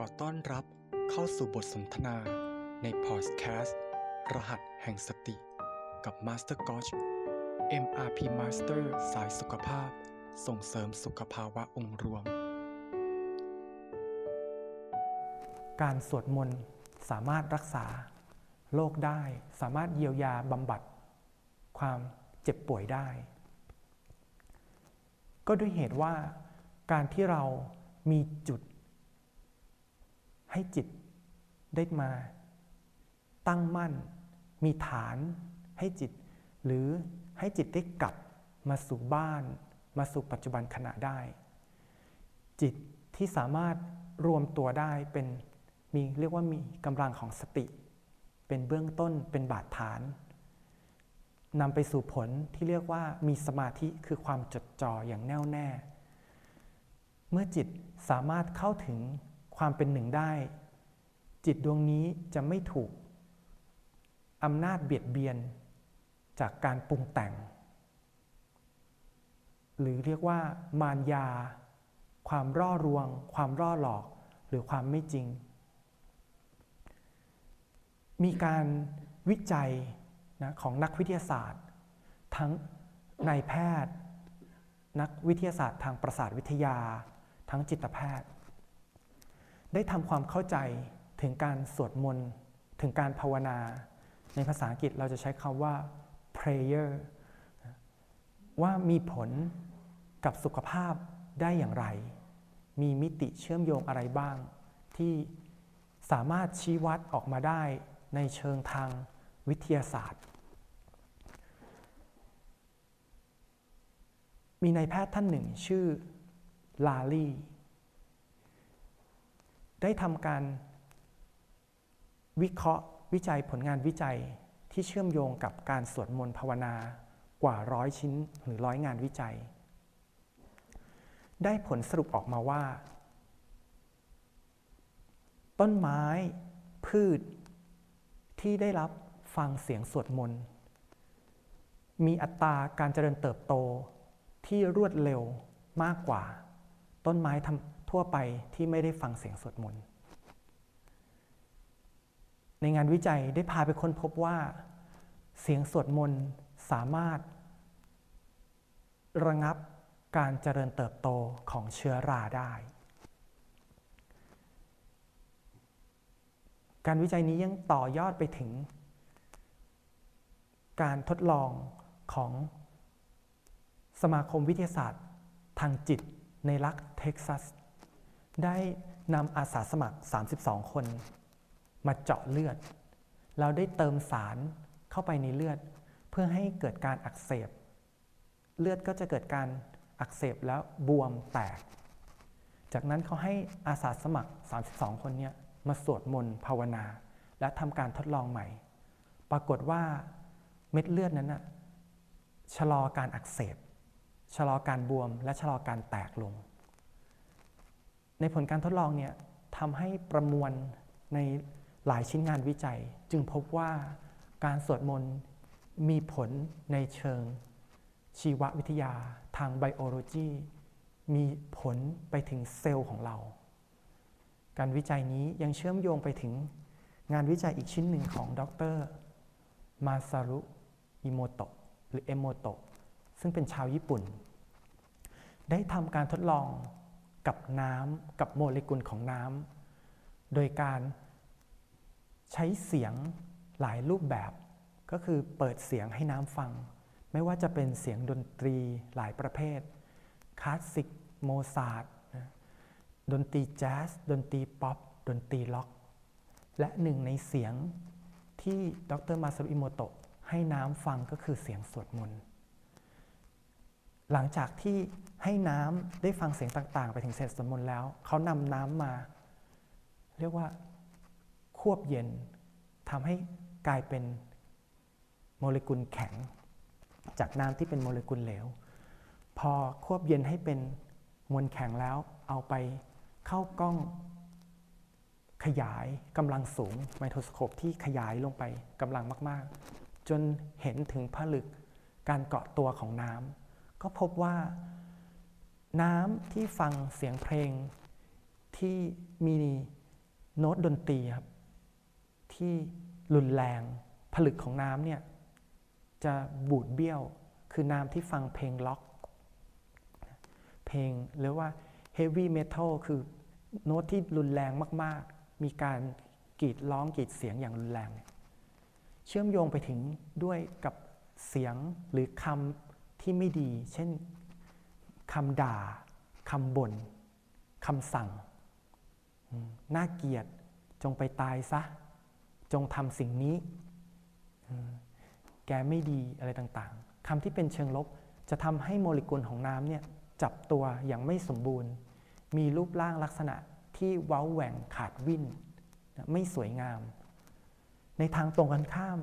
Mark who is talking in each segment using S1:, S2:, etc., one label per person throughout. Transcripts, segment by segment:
S1: ขอต้อนรับเข้าสู่บทสนทนาในพอดแคสต์รหัสแห่งสติ กับ Master g o c h MRP Master สายสุขภาพ ส่งเสริมสุขภาวะองค์รวม
S2: การสวดมนต์สามารถรักษาโรคได้ สามารถเยียวยาบำบัด ความเจ็บป่วยได้ ก็ด้วยเหตุว่าการที่เรามีจุด ให้จิตได้มาตั้งมั่น มีฐานให้จิต หรือให้จิตได้กลับมาสู่บ้าน มาสู่ปัจจุบันขณะได้ จิตที่สามารถรวมตัวได้เป็นมีเรียกว่ามีกำลังของสติ เป็นเบื้องต้นเป็นบาดฐานนำไปสู่ผลที่เรียกว่ามีสมาธิคือความจดจ่ออย่างแน่วแน่ เมื่อจิตสามารถเข้าถึง ความเป็นหนึ่งได้ จิตดวงนี้จะไม่ถูกอำนาจเบียดเบียนจากการปรุงแต่ง หรือเรียกว่ามารยา ความร่อรวง ความร่อหลอก หรือความไม่จริง มีการวิจัยนะของนักวิทยาศาสตร์ ทั้งนายแพทย์ นักวิทยาศาสตร์ทางประสาทวิทยา ทั้งจิตแพทย์ ได้ทำความเข้าใจถึงการสวดมนต์ถึงการภาวนา ในภาษาอังกฤษเราจะใช้คำว่า prayer ว่ามีผลกับสุขภาพได้อย่างไร มีมิติเชื่อมโยงอะไรบ้าง ที่สามารถชี้วัดออกมาได้ในเชิงทางวิทยาศาสตร์ มีนายแพทย์ท่านหนึ่งชื่อลาลี่ ได้ทำการวิเคราะห์วิจัยผลงานวิจัยที่เชื่อมโยงกับการสวดมนต์ภาวนากว่าร้อยชิ้นหรือร้อยงานวิจัย ได้ผลสรุปออกมาว่า ต้นไม้พืชที่ได้รับฟังเสียงสวดมนต์มีอัตราการเจริญเติบโตที่รวดเร็วมากกว่า ต้นไม้ ทั่วไปที่ไม่ได้ฟังเสียงสวดมนต์ ในงานวิจัยได้พาไปค้นพบว่า เสียงสวดมนต์สามารถ ระงับการเจริญเติบโตของเชื้อราได้ การวิจัยนี้ยังต่อยอดไปถึง การทดลองของสมาคมวิทยาศาสตร์ทางจิตในรัฐเท็กซัส ได้นำอาสาสมัคร 32 คน มาเจาะเลือด เราได้เติมสารเข้าไปในเลือด เพื่อให้เกิดการอักเสบ เลือดก็จะเกิดการอักเสบแล้วบวมแตก จากนั้นเขาให้อาสาสมัคร 32 คนนี้มาสวดมนต์ภาวนา และทำการทดลองใหม่ ปรากฏว่าเม็ดเลือดนั้นนะชะลอการอักเสบ ชะลอการบวมและชะลอการแตกลง ในผลการทดลองเนี่ยทำให้ประมวลในหลายชิ้นงานวิจัย จึงพบว่าการสวดมนต์มีผลในเชิงชีววิทยาทางไบโอโลจีมีผลไปถึงเซลล์ของเรา การวิจัยนี้ยังเชื่อมโยงไปถึงงานวิจัยอีกชิ้นหนึ่งของดรมาซารุอิโมโตะหรือเอโมโตะซึ่งเป็นชาวญี่ปุ่น ได้ทำการทดลอง กับน้ำกับโมเลกุลของน้ำโดยการใช้เสียงหลายรูปแบบ ก็คือเปิดเสียงให้น้ำฟัง ไม่ว่าจะเป็นเสียงดนตรีหลายประเภทคลาสสิกโมซาร์ทดนตรีแจ๊สดนตรีป๊อปดนตรีร็อก และหนึ่งในเสียงที่ดรมาซารุอิโมโตะให้น้ำฟังก็คือเสียงสวดมนต์ หลังจากที่ให้น้ำได้ฟังเสียงต่าง ๆ ไปถึงเสียงสมนแล้ว เขานำน้ำมา เรียกว่าควบเย็นทำให้กลายเป็นโมเลกุลแข็ง จากน้ำที่เป็นโมเลกุลเหลว พอควบเย็นให้เป็นมวลแข็งแล้ว เอาไปเข้ากล้องขยายกำลังสูงไมโครสโคปที่ขยายลงไปกำลังมาก ๆ จนเห็นถึงผลึกการเกาะตัวของน้ำ ก็พบว่า น้ำที่ฟังเสียงเพลง ที่มีโน้ตดนตรีครับที่รุนแรงผลึกของน้ำเนี่ยจะบูดเบี้ยว คือน้ำที่ฟังเพลงล็อก เพลงหรือว่าเฮฟวี่เมทัลคือโน้ตที่รุนแรงมาก ๆ มีการกรีดร้องกรีดเสียงอย่างรุนแรง เชื่อมโยงไปถึงด้วยกับเสียงหรือคำ ที่ไม่ดี เช่นคำด่าคำบน่นคำสั่งน่าเกลียดจงไปตายซะ จงทำสิ่งนี้ แกไม่ดีอะไรต่างๆคำที่เป็นเชิงลบจะทำให้โมเลกุลของน้ำเนี่ยจับตัวอย่างไม่สมบูรณ์ มีรูปร่างลักษณะที่เว้าแหว่งขาดวิ่นไม่สวยงาม ในทางตรงกันข้าม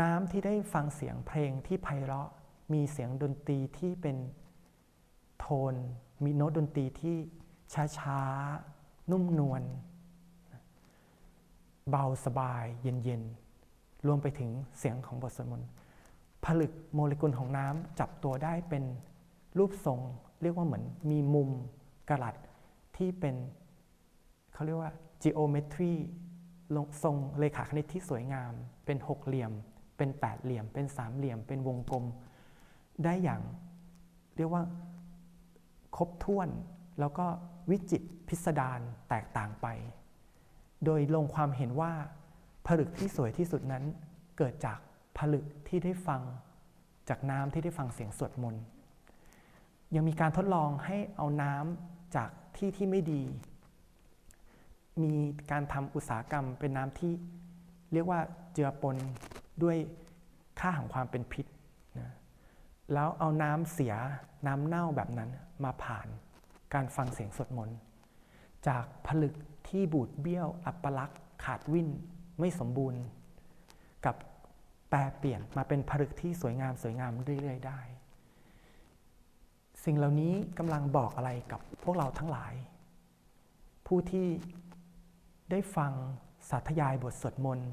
S2: น้ำที่ได้ฟังเสียงเพลงที่ไพเราะ มีเสียงดนตรีที่เป็นโทน มีโน้ตดนตรีที่ช้าๆ นุ่มนวลเบาสบายเย็นๆ รวมไปถึงเสียงของบทสวดมนต์ผลึกโมเลกุลของน้ำจับตัวได้เป็นรูปทรง เรียกว่าเหมือนมีมุมกระลัดที่เป็นเขาเรียกว่า geometry ทรงเลขาคณิตที่สวยงาม เป็นหกเหลี่ยม เป็นแปดเหลี่ยม เป็นสามเหลี่ยม เป็นวงกลม ได้อย่างเรียกว่าครบถ้วน แล้วก็วิจิตพิสดารแตกต่างไป โดยลงความเห็นว่าผลึกที่สวยที่สุดนั้น เกิดจากผลึกที่ได้ฟังจากน้ำที่ได้ฟังเสียงสวดมนต์ยังมีการทดลองให้เอาน้ำจากที่ที่ไม่ดี มีการทำอุตสาหกรรมเป็นน้ำที่เรียกว่าเจือปนด้วยค่าของความเป็นพิษ แล้วเอาน้ำเสียน้ำเน่าแบบนั้นมาผ่านการฟังเสียงสวดมนต์จากผลึกที่บูดเบี้ยวอัปลักษณ์ขาดวิ่นไม่สมบูรณ์ กับแปลเปลี่ยนมาเป็นผลึกที่สวยงามสวยงามเรื่อยๆได้ สิ่งเหล่านี้กำลังบอกอะไรกับพวกเราทั้งหลาย ผู้ที่ได้ฟังสาธยายบทสวดมนต์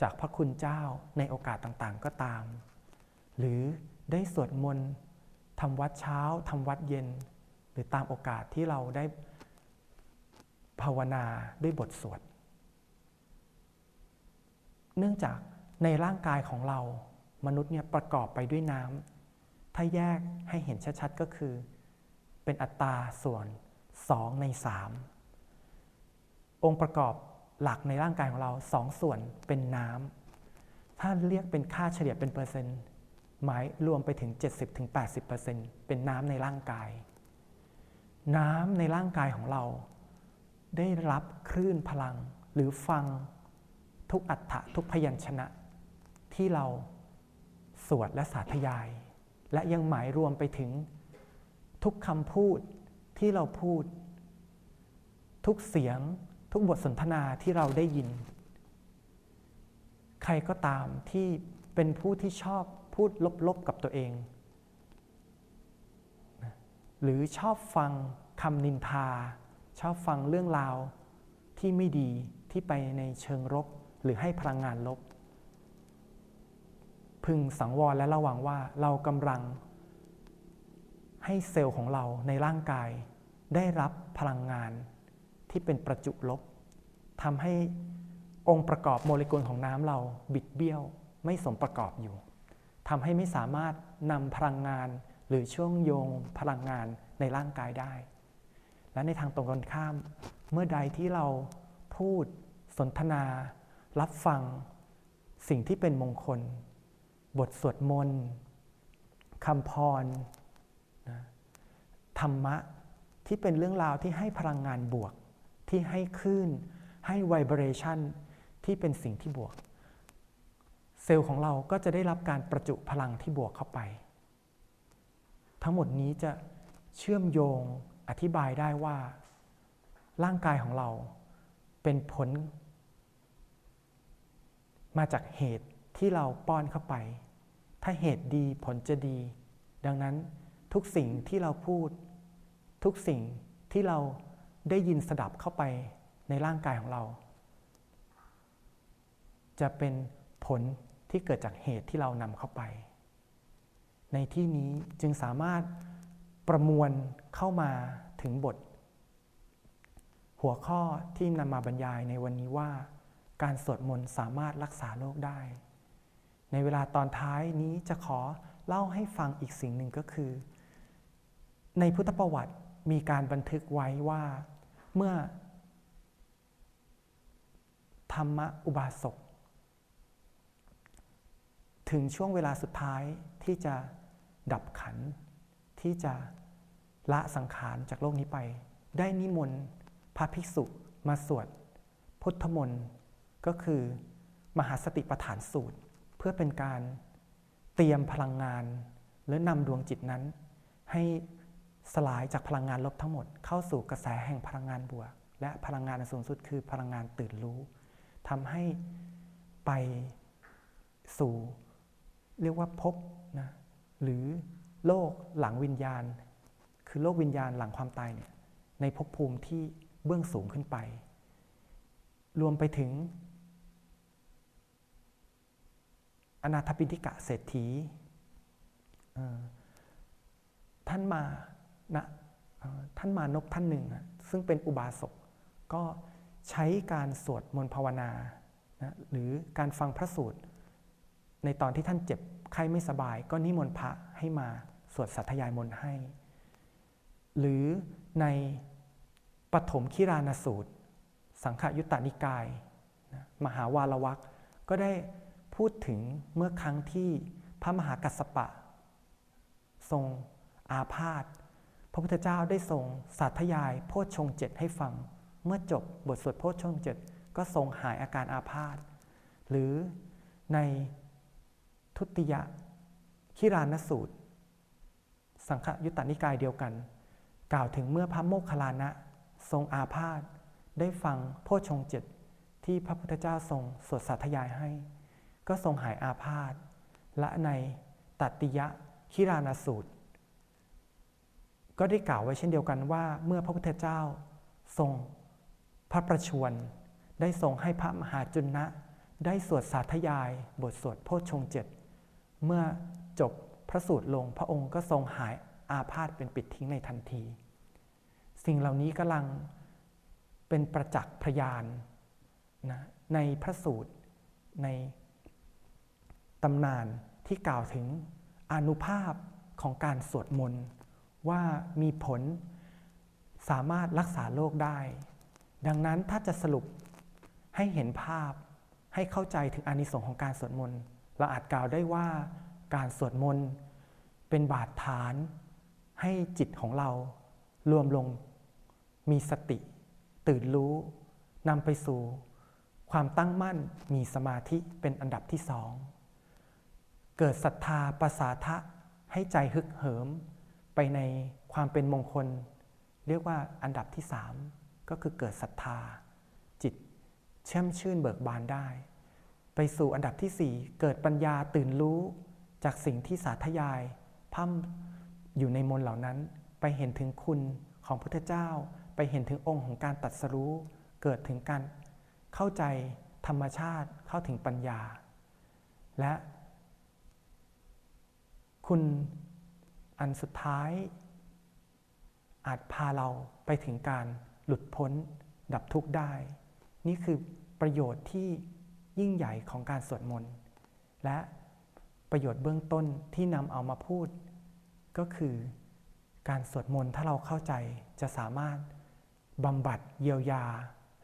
S2: จากพระคุณเจ้าในโอกาสต่างๆก็ตาม หรือ ได้สวดมนต์ทำวัดเช้าทำวัดเย็น หรือตามโอกาสที่เราได้ภาวนาด้วยบทสวด เนื่องจากในร่างกายของเรามนุษย์เนี่ยประกอบไปด้วยน้ำ ถ้าแยกให้เห็นชัดๆก็คือ เป็นอัตราส่วน 2 ใน 3 องค์ประกอบหลักในร่างกายของเรา 2 ส่วนเป็นน้ำ ถ้าเรียกเป็นค่าเฉลี่ยเป็นเปอร์เซ็นต์ หมายรวมไปถึง 70-80%เป็นน้ำในร่างกาย น้ำในร่างกายของเรา ได้รับคลื่นพลังหรือฟังทุกอัฏฐะทุกพยัญชนะ ที่เราสวดและสาธยาย และยังหมายรวมไปถึงทุกคำพูดที่เราพูด ทุกเสียงทุกบทสนทนาที่เราได้ยิน ใครก็ตามที่เป็นผู้ที่ชอบ พูดลบๆกับตัวเอง หรือชอบฟังคำนินทา ชอบฟังเรื่องราวที่ไม่ดีที่ไปในเชิงรบหรือให้พลังงานลบ พึงสังวรและระวังว่าเรากำลัง ให้เซลล์ของเราในร่างกาย ได้รับพลังงานที่เป็นประจุลบทำให้องค์ประกอบโมเลกุลของน้ำเราบิดเบี้ยวไม่สมประกอบอยู่ ทำให้ไม่สามารถนำพลังงานหรือช่วงโยงพลังงานในร่างกายได้ และในทางตรงกันข้าม เมื่อใดที่เราพูดสนทนา รับฟัง สิ่งที่เป็นมงคล บทสวดมนต์คำพรนะธรรมะที่เป็นเรื่องราวที่ให้พลังงานบวก ที่ให้คลื่น ให้ไวเบรชันที่เป็นสิ่งที่บวก เซลล์ของเราก็จะได้รับการประจุพลังที่บวกเข้าไป ทั้งหมดนี้จะเชื่อมโยงอธิบายได้ว่า ร่างกายของเราเป็นผล มาจากเหตุที่เราป้อนเข้าไป ถ้าเหตุดีผลจะดี ดังนั้นทุกสิ่งที่เราพูด ทุกสิ่งที่เราได้ยินสดับเข้าไปในร่างกายของเรา จะเป็นผล ที่เกิดจากเหตุที่เรานำเข้าไป ในที่นี้จึงสามารถประมวลเข้ามาถึงบท หัวข้อที่นำมาบรรยายในวันนี้ว่า การสวดมนต์สามารถรักษาโรคได้ ในเวลาตอนท้ายนี้จะขอเล่าให้ฟังอีกสิ่งหนึ่งก็คือ ในพุทธประวัติมีการบันทึกไว้ว่าเมื่อ ธรรมอุบาสก ถึงช่วงเวลาสุดท้ายที่จะดับขัน ที่จะละสังขารจากโลกนี้ไป ได้นิมนต์พระภิกษุมาสวดพุทธมนต์ก็คือมหาสติปัฏฐานสูตร เพื่อเป็นการเตรียมพลังงาน และนำดวงจิตนั้น ให้สลายจากพลังงานลบทั้งหมด เข้าสู่กระแสแห่งพลังงานบวก และพลังงานอันสูงสุดคือพลังงานตื่นรู้ทำให้ไปสู่ เรียกว่าพบนะหรือโลกหลังวิญญาณ คือโลกวิญญาณหลังความตายเนี่ยในภพภูมิที่เบื้องสูงขึ้นไป รวมไปถึง อนาถปิฎกะเศรษฐีท่านมานะท่านมานพท่านหนึ่ง ซึ่งเป็นอุบาสกก็ใช้การสวดมนต์ภาวนานะหรือการฟังพระสูตร ในตอนที่ท่านเจ็บไข้ไม่สบาย ก็นิมนต์พระให้มาสวดสัทยายมนต์ให้ หรือในปฐมคิรานสูตร สังขยุตตานิกาย มหาวาลวักก็ได้พูดถึงเมื่อครั้งที่พระมหากัสสปะ ทรงอาพาธพระพุทธเจ้าได้ทรงสาธยายโพชฌงเจ็ดให้ฟัง เมื่อจบบทสวดโพชฌงเจ็ดก็ทรงหายอาการอาพาธหรือใน ทุติยคิรานสูตร สังฆยุตตานิกายเดียวกัน กล่าวถึงเมื่อพระโมคคัลลานะทรงอาพาธได้ฟังโพชฌงเจ็ดที่พระพุทธเจ้าทรงสวดสาธยายให้ ก็ทรงหายอาพาธและในตัติยะคิรานาสูตร ก็ได้กล่าวไว้เช่นเดียวกันว่า เมื่อพระพุทธเจ้าทรงพระประชวรได้ทรงให้พระมหาจุนนะ ได้สวดสาธยาย บทสวดโพชฌงเจ็ด เมื่อจบพระสูตรลงพระองค์ก็ทรงหายอาพาธเป็นปิดทิ้งในทันที สิ่งเหล่านี้กำลังเป็นประจักษ์พยานนะในพระสูตรในตำนานที่กล่าวถึงอนุภาพของการสวดมนต์ว่ามีผลสามารถรักษาโรคได้ ดังนั้นถ้าจะสรุปให้เห็นภาพให้เข้าใจถึงอานิสงส์ของการสวดมนต์ เราอาจกล่าวได้ว่าการสวดมนต์เป็นบาดฐานให้จิตของเรารวมลงมีสติ ตื่นรู้นำไปสู่ความตั้งมั่นมีสมาธิเป็นอันดับที่สอง เกิดศรัทธาประสาทะให้ใจฮึกเหิม ไปในความเป็นมงคล เรียกว่าอันดับที่สามก็คือเกิดศรัทธา จิตเชื่อมชื่นเบิกบานได้ ไปสู่อันดับที่ 4 เกิดปัญญาตื่นรู้จากสิ่งที่สาธยายพั่มอยู่ในมนเหล่านั้น ไปเห็นถึงคุณของพุทธเจ้า ไปเห็นถึงองค์ของการตัดสรู้ เกิดถึงการเข้าใจธรรมชาติเข้าถึงปัญญา และ คุณอันสุดท้าย อาจพาเราไปถึงการหลุดพ้นดับทุกข์ได้ นี่คือประโยชน์ที่ ยิ่งใหญ่ของการสวดมนต์และประโยชน์เบื้องต้นที่นำเอามาพูด ก็คือการสวดมนต์ถ้าเราเข้าใจจะสามารถบำบัดเยียวยา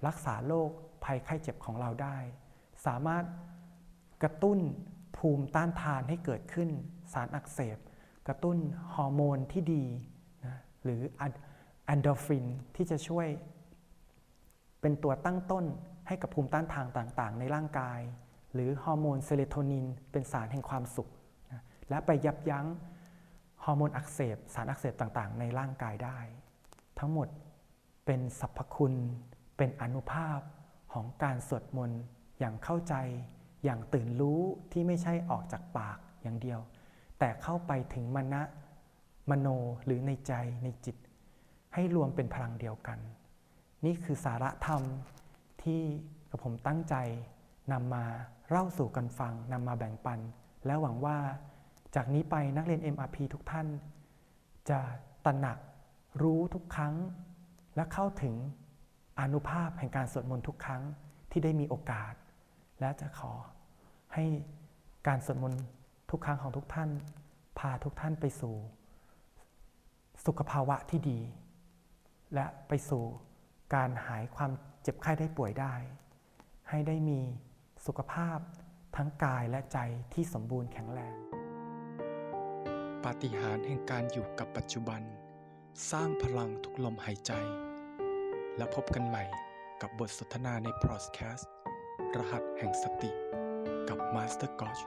S2: รักษาโรคภัยไข้เจ็บของเราได้ สามารถกระตุ้นภูมิต้านทานให้เกิดขึ้น สารอักเสบ กระตุ้นฮอร์โมนที่ดีนะหรืออันโดฟินที่จะช่วยเป็นตัวตั้งต้น ให้กับภูมิต้านทานต่างๆ ในร่างกาย หรือฮอร์โมนเซโรโทนิน เป็นสารแห่งความสุขนะและไปยับยั้งฮอร์โมนอักเสบ สารอักเสบต่างๆ ในร่างกายได้ ทั้งหมดเป็นสรรพคุณ เป็นอนุภาพของการสวดมนต์อย่างเข้าใจ อย่างตื่นรู้ที่ไม่ใช่ออกจากปากอย่างเดียว แต่เข้าไปถึงมณะมโนหรือในใจในจิต ให้รวมเป็นพลังเดียวกัน นี่คือสาระธรรม ที่กับผมตั้งใจนำมาเล่าสู่กันฟังนำมาแบ่งปัน และหวังว่าจากนี้ไปนักเรียน MRP ทุกท่าน จะตระหนักรู้ทุกครั้ง และเข้าถึงอนุภาพแห่งการสวดมนต์ทุกครั้งที่ได้มีโอกาส และจะขอให้การสวดมนต์ทุกครั้งของทุกท่าน พาทุกท่านไปสู่ สุขภาวะที่ดี และไปสู่ การหายความเจ็บไข้ได้ป่วยได้ ให้ได้มีสุขภาพทั้งกายและใจที่สมบูรณ์แข็งแรง
S1: ปาฏิหาริย์แห่งการอยู่กับปัจจุบัน สร้างพลังทุกลมหายใจ และพบกันใหม่กับบทสนทนาในพอดแคสต์ รหัสแห่งสติกับมาสเตอร์กอช